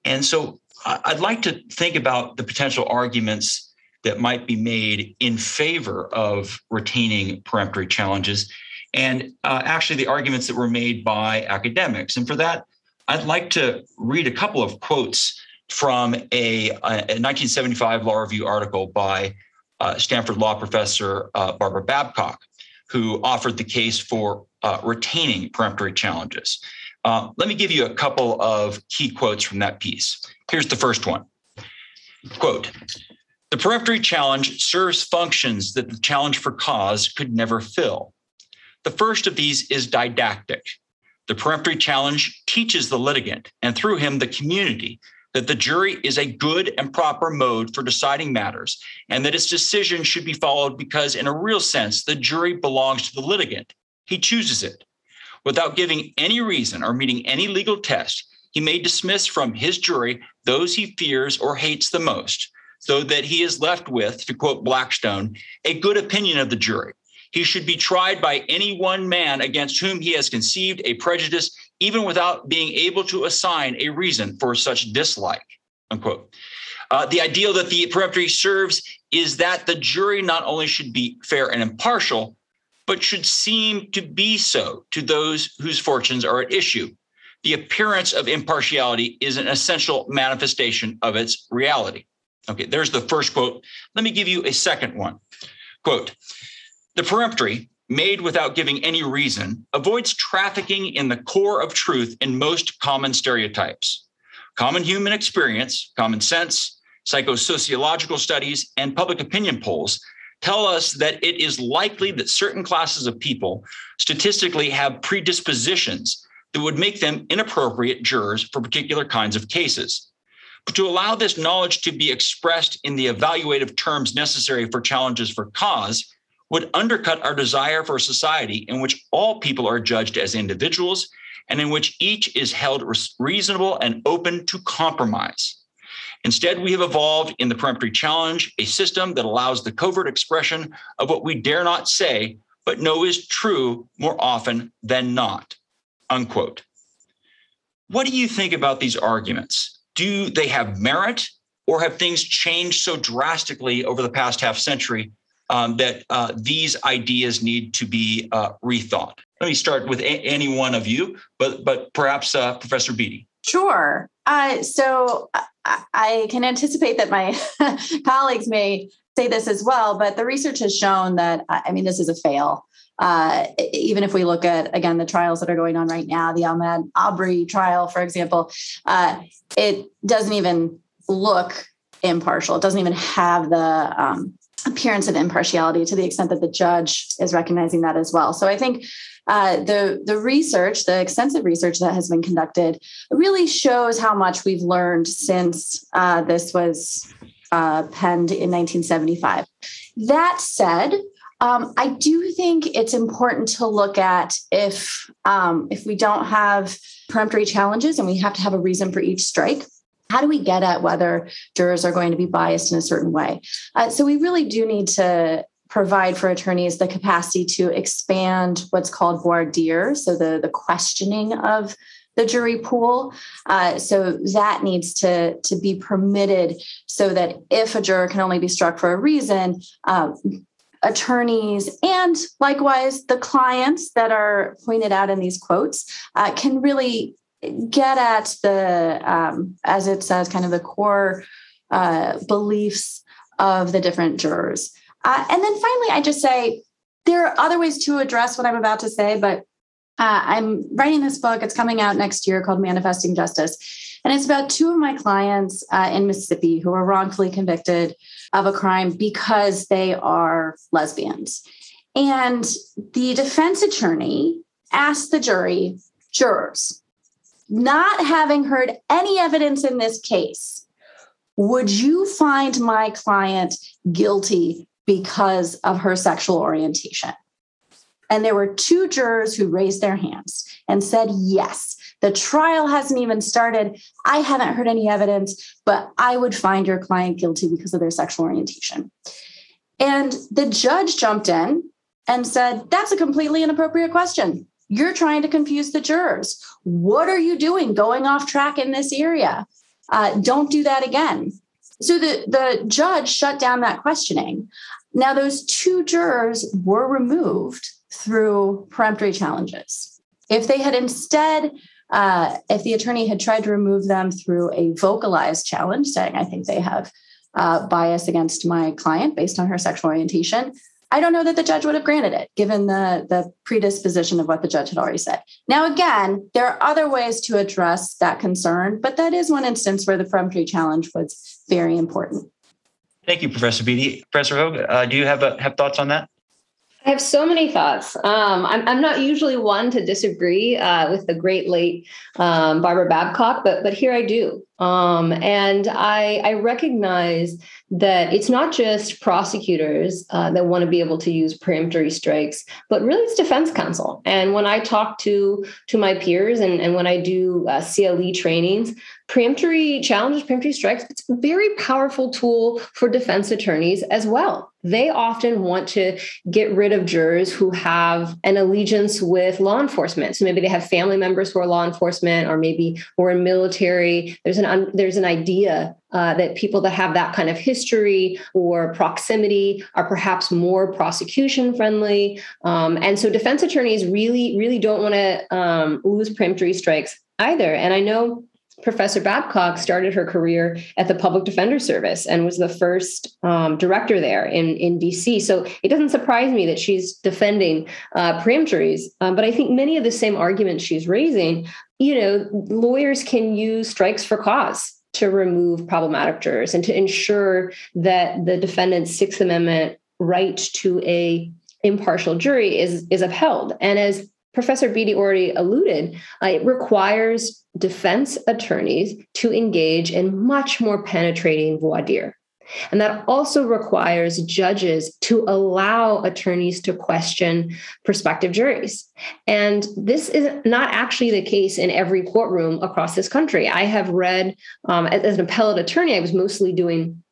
And so I'd like to think about the potential arguments that might be made in favor of retaining peremptory challenges and uh, actually the arguments that were made by academics. And for that, I'd like to read a couple of quotes from a, a 1975 Law Review article by uh, Stanford law professor uh, Barbara Babcock, who offered the case for uh, retaining peremptory challenges. Uh, let me give you a couple of key quotes from that piece. Here's the first one Quote, the peremptory challenge serves functions that the challenge for cause could never fill. The first of these is didactic. The peremptory challenge teaches the litigant, and through him, the community, that the jury is a good and proper mode for deciding matters, and that its decision should be followed because, in a real sense, the jury belongs to the litigant he chooses it. Without giving any reason or meeting any legal test, he may dismiss from his jury those he fears or hates the most, so that he is left with, to quote Blackstone, a good opinion of the jury. He should be tried by any one man against whom he has conceived a prejudice, even without being able to assign a reason for such dislike. Unquote. Uh, the ideal that the peremptory serves is that the jury not only should be fair and impartial, but should seem to be so to those whose fortunes are at issue. The appearance of impartiality is an essential manifestation of its reality. Okay, there's the first quote. Let me give you a second one. Quote The peremptory, made without giving any reason, avoids trafficking in the core of truth in most common stereotypes. Common human experience, common sense, psychosociological studies, and public opinion polls tell us that it is likely that certain classes of people statistically have predispositions that would make them inappropriate jurors for particular kinds of cases. But to allow this knowledge to be expressed in the evaluative terms necessary for challenges for cause would undercut our desire for a society in which all people are judged as individuals and in which each is held reasonable and open to compromise. Instead, we have evolved in the peremptory challenge a system that allows the covert expression of what we dare not say, but know is true more often than not. Unquote. What do you think about these arguments? Do they have merit, or have things changed so drastically over the past half century um, that uh, these ideas need to be uh, rethought? Let me start with a- any one of you, but but perhaps uh, Professor Beety. Sure. Uh, so I, I can anticipate that my colleagues may say this as well, but the research has shown that I mean this is a fail. Uh, even if we look at again the trials that are going on right now, the Ahmaud Arbery trial, for example, uh, it doesn't even look impartial. It doesn't even have the um, appearance of impartiality to the extent that the judge is recognizing that as well. So I think uh, the the research, the extensive research that has been conducted, really shows how much we've learned since uh, this was uh, penned in 1975. That said, um, I do think it's important to look at if um, if we don't have peremptory challenges and we have to have a reason for each strike. How do we get at whether jurors are going to be biased in a certain way? Uh, so we really do need to provide for attorneys the capacity to expand what's called voir dire, so the, the questioning of the jury pool. Uh, so that needs to, to be permitted so that if a juror can only be struck for a reason, um, attorneys and likewise the clients that are pointed out in these quotes uh, can really get at the, um, as it says, kind of the core uh, beliefs of the different jurors. Uh, and then finally, I just say there are other ways to address what I'm about to say, but uh, I'm writing this book. It's coming out next year called Manifesting Justice. And it's about two of my clients uh, in Mississippi who were wrongfully convicted of a crime because they are lesbians. And the defense attorney asked the jury, jurors, not having heard any evidence in this case, would you find my client guilty because of her sexual orientation. And there were two jurors who raised their hands and said, Yes, the trial hasn't even started. I haven't heard any evidence, but I would find your client guilty because of their sexual orientation. And the judge jumped in and said, That's a completely inappropriate question. You're trying to confuse the jurors. What are you doing going off track in this area? Uh, don't do that again. So the, the judge shut down that questioning. Now, those two jurors were removed through peremptory challenges. If they had instead, uh, if the attorney had tried to remove them through a vocalized challenge, saying, I think they have uh, bias against my client based on her sexual orientation, I don't know that the judge would have granted it, given the, the predisposition of what the judge had already said. Now, again, there are other ways to address that concern, but that is one instance where the peremptory challenge was very important. Thank you, Professor Beety. Professor Hoag, uh, do you have uh, have thoughts on that? I have so many thoughts. Um, I'm, I'm not usually one to disagree uh, with the great late um, Barbara Babcock, but but here I do. Um, and I, I recognize that it's not just prosecutors uh, that want to be able to use peremptory strikes, but really it's defense counsel. And when I talk to to my peers and, and when I do uh, CLE trainings, preemptory challenges, preemptory strikes, it's a very powerful tool for defense attorneys as well. They often want to get rid of jurors who have an allegiance with law enforcement. So maybe they have family members who are law enforcement, or maybe who are in military. There's an there's an idea uh, that people that have that kind of history or proximity are perhaps more prosecution friendly. Um, and so defense attorneys really, really don't want to um, lose preemptory strikes either. And I know Professor Babcock started her career at the Public Defender Service and was the first um, director there in, in DC. So it doesn't surprise me that she's defending uh, preemptories. Um, but I think many of the same arguments she's raising, you know, lawyers can use strikes for cause to remove problematic jurors and to ensure that the defendant's Sixth Amendment right to a impartial jury is, is upheld. And as Professor Beety already alluded, uh, it requires defense attorneys to engage in much more penetrating voir dire. And that also requires judges to allow attorneys to question prospective juries. And this is not actually the case in every courtroom across this country. I have read, um, as, as an appellate attorney, I was mostly doing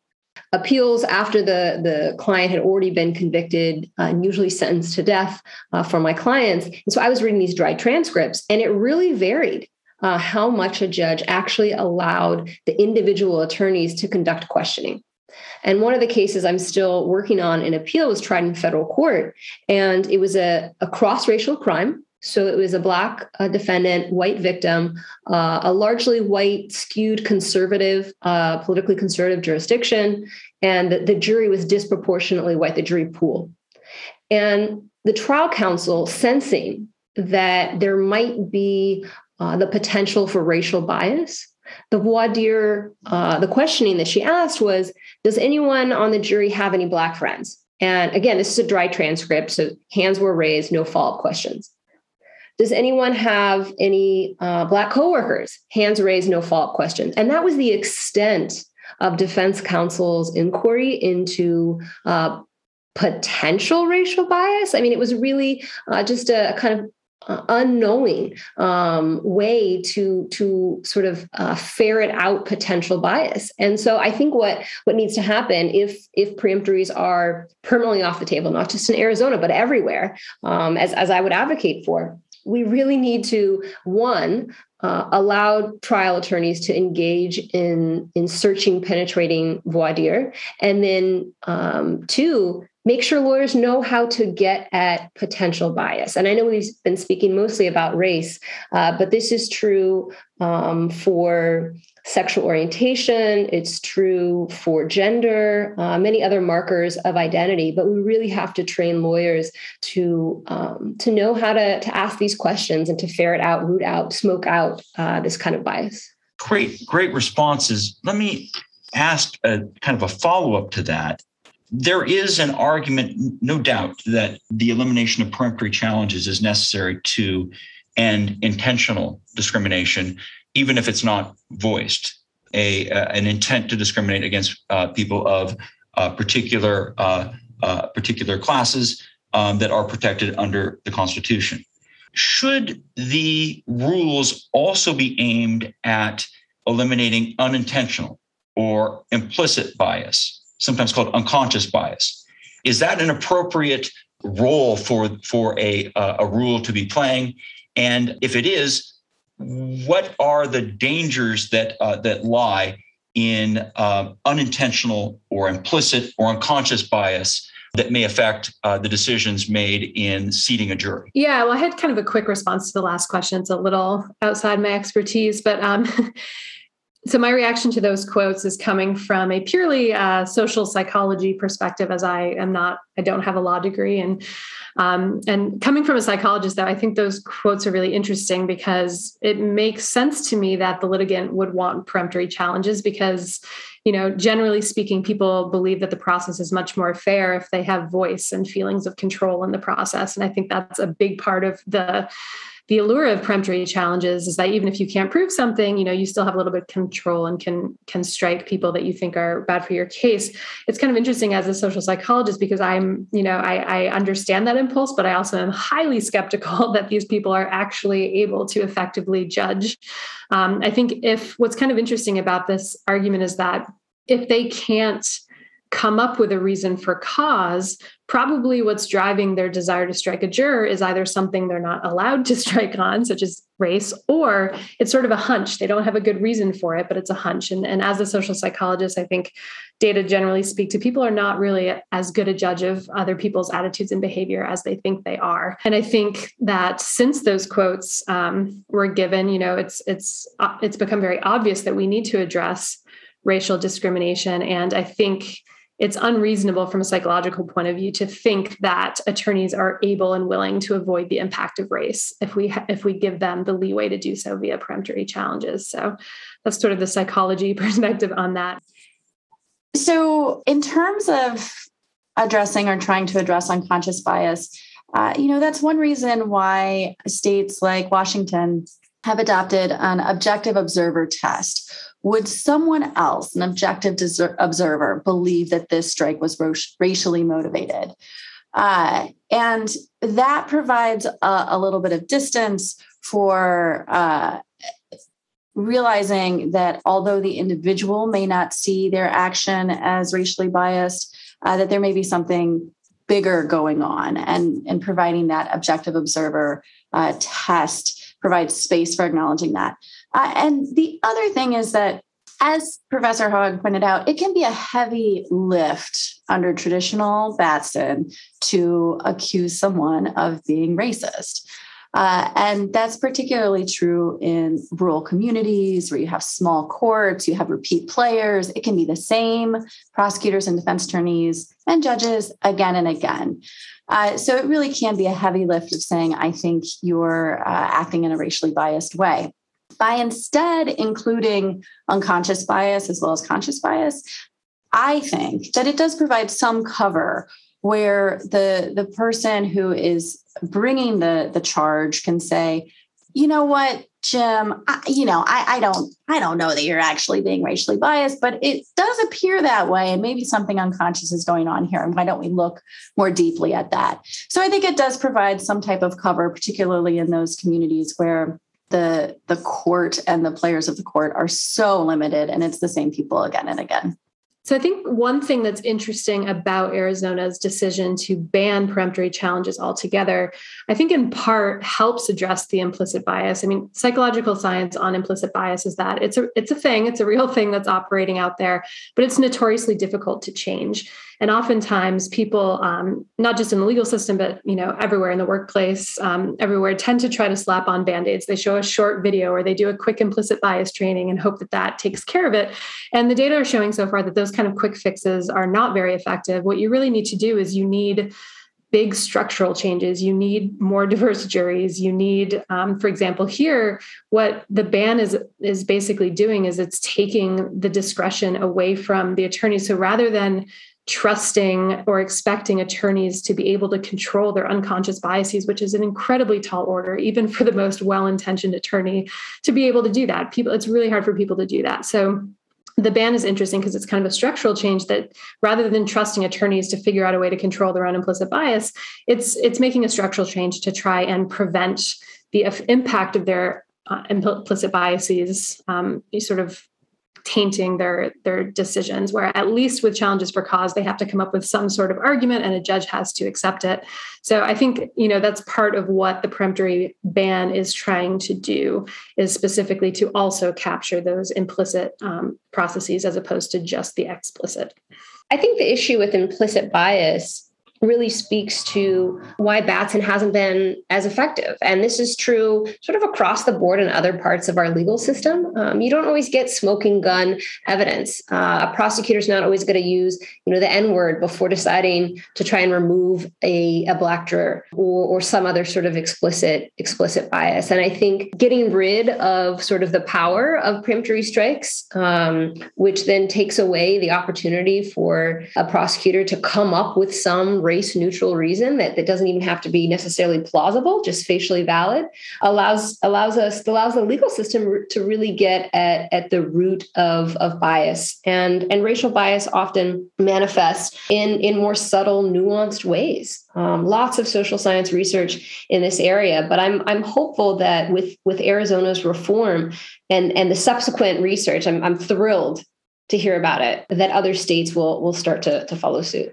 appeals after the, the client had already been convicted uh, and usually sentenced to death uh, for my clients. And so I was reading these dry transcripts, and it really varied. Uh, how much a judge actually allowed the individual attorneys to conduct questioning. And one of the cases I'm still working on in appeal was tried in federal court. And it was a, a cross racial crime. So it was a Black uh, defendant, white victim, uh, a largely white, skewed conservative, uh, politically conservative jurisdiction. And the, the jury was disproportionately white, the jury pool. And the trial counsel, sensing that there might be uh, the potential for racial bias, the voir dire, uh, the questioning that she asked was Does anyone on the jury have any Black friends? And again, this is a dry transcript, so hands were raised, no follow up questions. Does anyone have any uh, Black coworkers? Hands raised, no follow up questions. And that was the extent of defense counsel's inquiry into uh, potential racial bias. I mean, it was really uh, just a kind of uh, unknowing um, way to to sort of uh, ferret out potential bias. And so I think what what needs to happen if if preemptories are permanently off the table, not just in Arizona but everywhere, um, as as I would advocate for, we really need to one uh, allow trial attorneys to engage in in searching penetrating voir dire and then um, two make sure lawyers know how to get at potential bias. And I know we've been speaking mostly about race, uh, but this is true um, for sexual orientation, it's true for gender, uh, many other markers of identity. But we really have to train lawyers to um, to know how to, to ask these questions and to ferret out, root out, smoke out uh, this kind of bias. Great, great responses. Let me ask a kind of a follow up to that there is an argument, no doubt, that the elimination of peremptory challenges is necessary to end intentional discrimination, even if it's not voiced. A, uh, an intent to discriminate against uh, people of uh, particular uh, uh, particular classes um, that are protected under the Constitution. Should the rules also be aimed at eliminating unintentional or implicit bias? sometimes called unconscious bias. Is that an appropriate role for for a a rule to be playing? And if it is, what are the dangers that uh, that lie in uh, unintentional or implicit or unconscious bias that may affect uh, the decisions made in seating a jury? Yeah, well, I had kind of a quick response to the last question. It's a little outside my expertise, but um, so my reaction to those quotes is coming from a purely uh, social psychology perspective as i am not i don't have a law degree. And um, and coming from a psychologist though i think those quotes are really interesting because it makes sense to me that the litigant would want peremptory challenges because you know generally speaking people believe that the process is much more fair if they have voice and feelings of control in the process. And i think that's a big part of the the allure of peremptory challenges is that even if you can't prove something, you know, you still have a little bit of control and can can strike people that you think are bad for your case. It's kind of interesting as a social psychologist because I'm, you know, I, I understand that impulse, but I also am highly skeptical that these people are actually able to effectively judge. Um, I think if what's kind of interesting about this argument is that if they can't come up with a reason for cause, probably what's driving their desire to strike a juror is either something they're not allowed to strike on, such as race, or it's sort of a hunch. They don't have a good reason for it, but it's a hunch. And, and as a social psychologist, I think data generally speak to people are not really as good a judge of other people's attitudes and behavior as they think they are. And I think that since those quotes um, were given, you know, it's it's uh, it's become very obvious that we need to address racial discrimination. And I think it's unreasonable from a psychological point of view to think that attorneys are able and willing to avoid the impact of race if we if we give them the leeway to do so via peremptory challenges so that's sort of the psychology perspective on that so in terms of addressing or trying to address unconscious bias uh, you know that's one reason why states like washington have adopted an objective observer test. Would someone else, an objective observer, believe that this strike was racially motivated? Uh, and that provides a, a, little bit of distance for uh, realizing that although the individual may not see their action as racially biased, uh, that there may be something bigger going on, and, and providing that objective observer uh, test provides space for acknowledging that. Uh, and the other thing is that, as Professor Hoag pointed out, it can be a heavy lift under traditional Batson to accuse someone of being racist. Uh, and that's particularly true in rural communities where you have small courts, you have repeat players. It can be the same prosecutors and defense attorneys and judges again and again. Uh, so it really can be a heavy lift of saying, I think you're uh, acting in a racially biased way. By instead including unconscious bias as well as conscious bias, I think that it does provide some cover where the the person who is bringing the the charge can say you know what jim? I, you know I, I don't i don't know that you're actually being racially biased but it does appear that way and maybe something unconscious is going on here and why don't we look more deeply at that? So i think it does provide some type of cover particularly in those communities where the the court and the players of the court are so limited and it's the same people again and again so I think one thing that's interesting about Arizona's decision to ban peremptory challenges altogether, I think in part helps address the implicit bias. I mean, psychological science on implicit bias is that it's a it's a thing, it's a real thing that's operating out there, but it's notoriously difficult to change. And oftentimes, people, um, not just in the legal system, but you know, everywhere in the workplace, um, everywhere, tend to try to slap on band-aids. They show a short video or they do a quick implicit bias training and hope that that takes care of it. And the data are showing so far that those kind of quick fixes are not very effective. What you really need to do is you need big structural changes. You need more diverse juries. You need, um, for example, here, what the ban is is basically doing is it's taking the discretion away from the attorney. So rather than trusting or expecting attorneys to be able to control their unconscious biases which is an incredibly tall order even for the most well-intentioned attorney to be able to do that. People it's really hard for people to do that. So the ban is interesting because it's kind of a structural change that rather than trusting attorneys to figure out a way to control their own implicit bias it's it's making a structural change to try and prevent the impact of their uh, implicit biases um, sort of tainting their their decisions where at least with challenges for cause they have to come up with some sort of argument and a judge has to accept it. So i think you know that's part of what the peremptory ban is trying to do is specifically to also capture those implicit um, processes as opposed to just the explicit. I think the issue with implicit bias really speaks to why Batson hasn't been as effective. And this is true sort of across the board in other parts of our legal system. Um, you don't always get smoking gun evidence. Uh, a prosecutor's not always going to use, you know, the N word before deciding to try and remove a, a black juror or, or some other sort of explicit explicit bias. And I think getting rid of sort of the power of peremptory strikes, um, which then takes away the opportunity for a prosecutor to come up with some race neutral reason that, that doesn't even have to be necessarily plausible, just facially valid, allows allows us allows the legal system to really get at, at the root of, of bias. And, and racial bias often manifests in, in more subtle, nuanced ways. Um, lots of social science research in this area, but I'm I'm hopeful that with with Arizona's reform and and the subsequent research, I'm I'm thrilled to hear about it that other states will will start to to follow suit.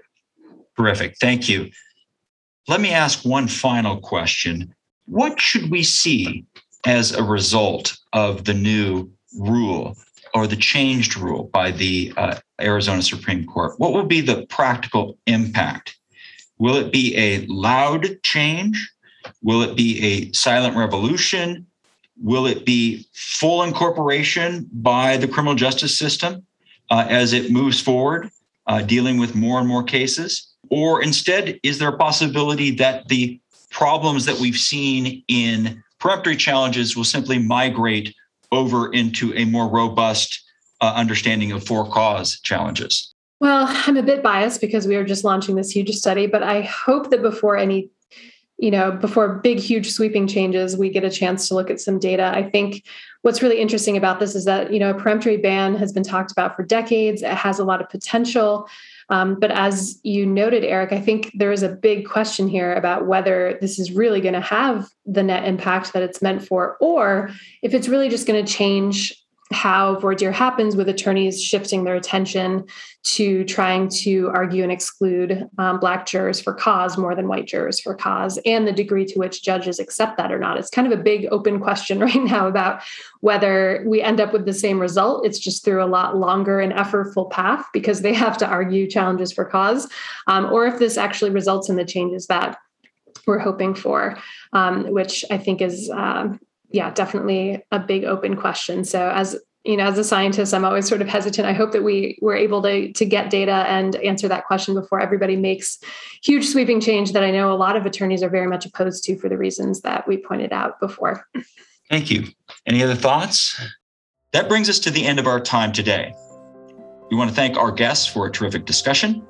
Terrific. Thank you. Let me ask one final question. What should we see as a result of the new rule or the changed rule by the uh, Arizona Supreme Court? What will be the practical impact? Will it be a loud change? Will it be a silent revolution? Will it be full incorporation by the criminal justice system uh, as it moves forward, uh, dealing with more and more cases? Or instead, is there a possibility that the problems that we've seen in peremptory challenges will simply migrate over into a more robust uh, understanding of for cause challenges? Well, I'm a bit biased because we are just launching this huge study, but I hope that before any you know, before big, huge sweeping changes, we get a chance to look at some data. I think what's really interesting about this is that, you know, a peremptory ban has been talked about for decades. It has a lot of potential. Um, but as you noted, Erik, I think there is a big question here about whether this is really going to have the net impact that it's meant for, or if it's really just going to change how voir dire happens with attorneys shifting their attention to trying to argue and exclude um, black jurors for cause more than white jurors for cause and the degree to which judges accept that or not. It's kind of a big open question right now about whether we end up with the same result. It's just through a lot longer and effortful path because they have to argue challenges for cause um, or if this actually results in the changes that we're hoping for um, which i think is um, yeah, definitely a big open question. So as you know, as a scientist, I'm always sort of hesitant. I hope that we were able to to get data and answer that question before everybody makes huge sweeping change that I know a lot of attorneys are very much opposed to for the reasons that we pointed out before. Thank you. Any other thoughts? That brings us to the end of our time today. We want to thank our guests for a terrific discussion.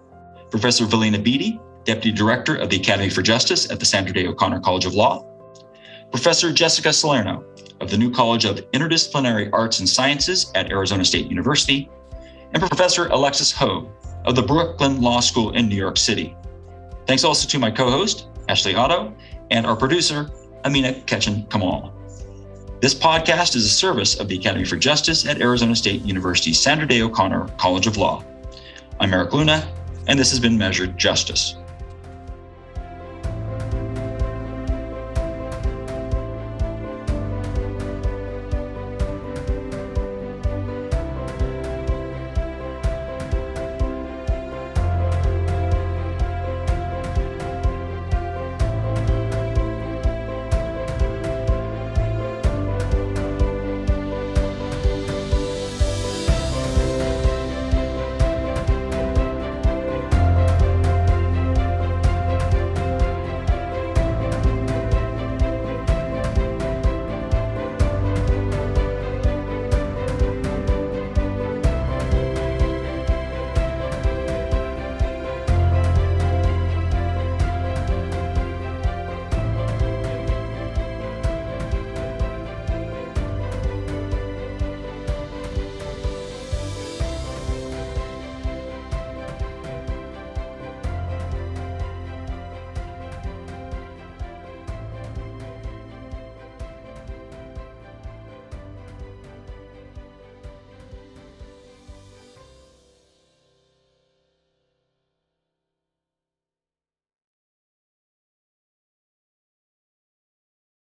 Professor Valena Beety, Deputy Director of the Academy for Justice at the Sandra Day O'Connor College of Law, Professor Jessica Salerno of the New College of Interdisciplinary Arts and Sciences at Arizona State University, and Professor Alexis Hoag of the Brooklyn Law School in New York City. Thanks also to my co host, Ashley Otto, and our producer, Amina Ketchen Kamal. This podcast is a service of the Academy for Justice at Arizona State University's Sandra Day O'Connor College of Law. I'm Erik Luna, and this has been Measured Justice.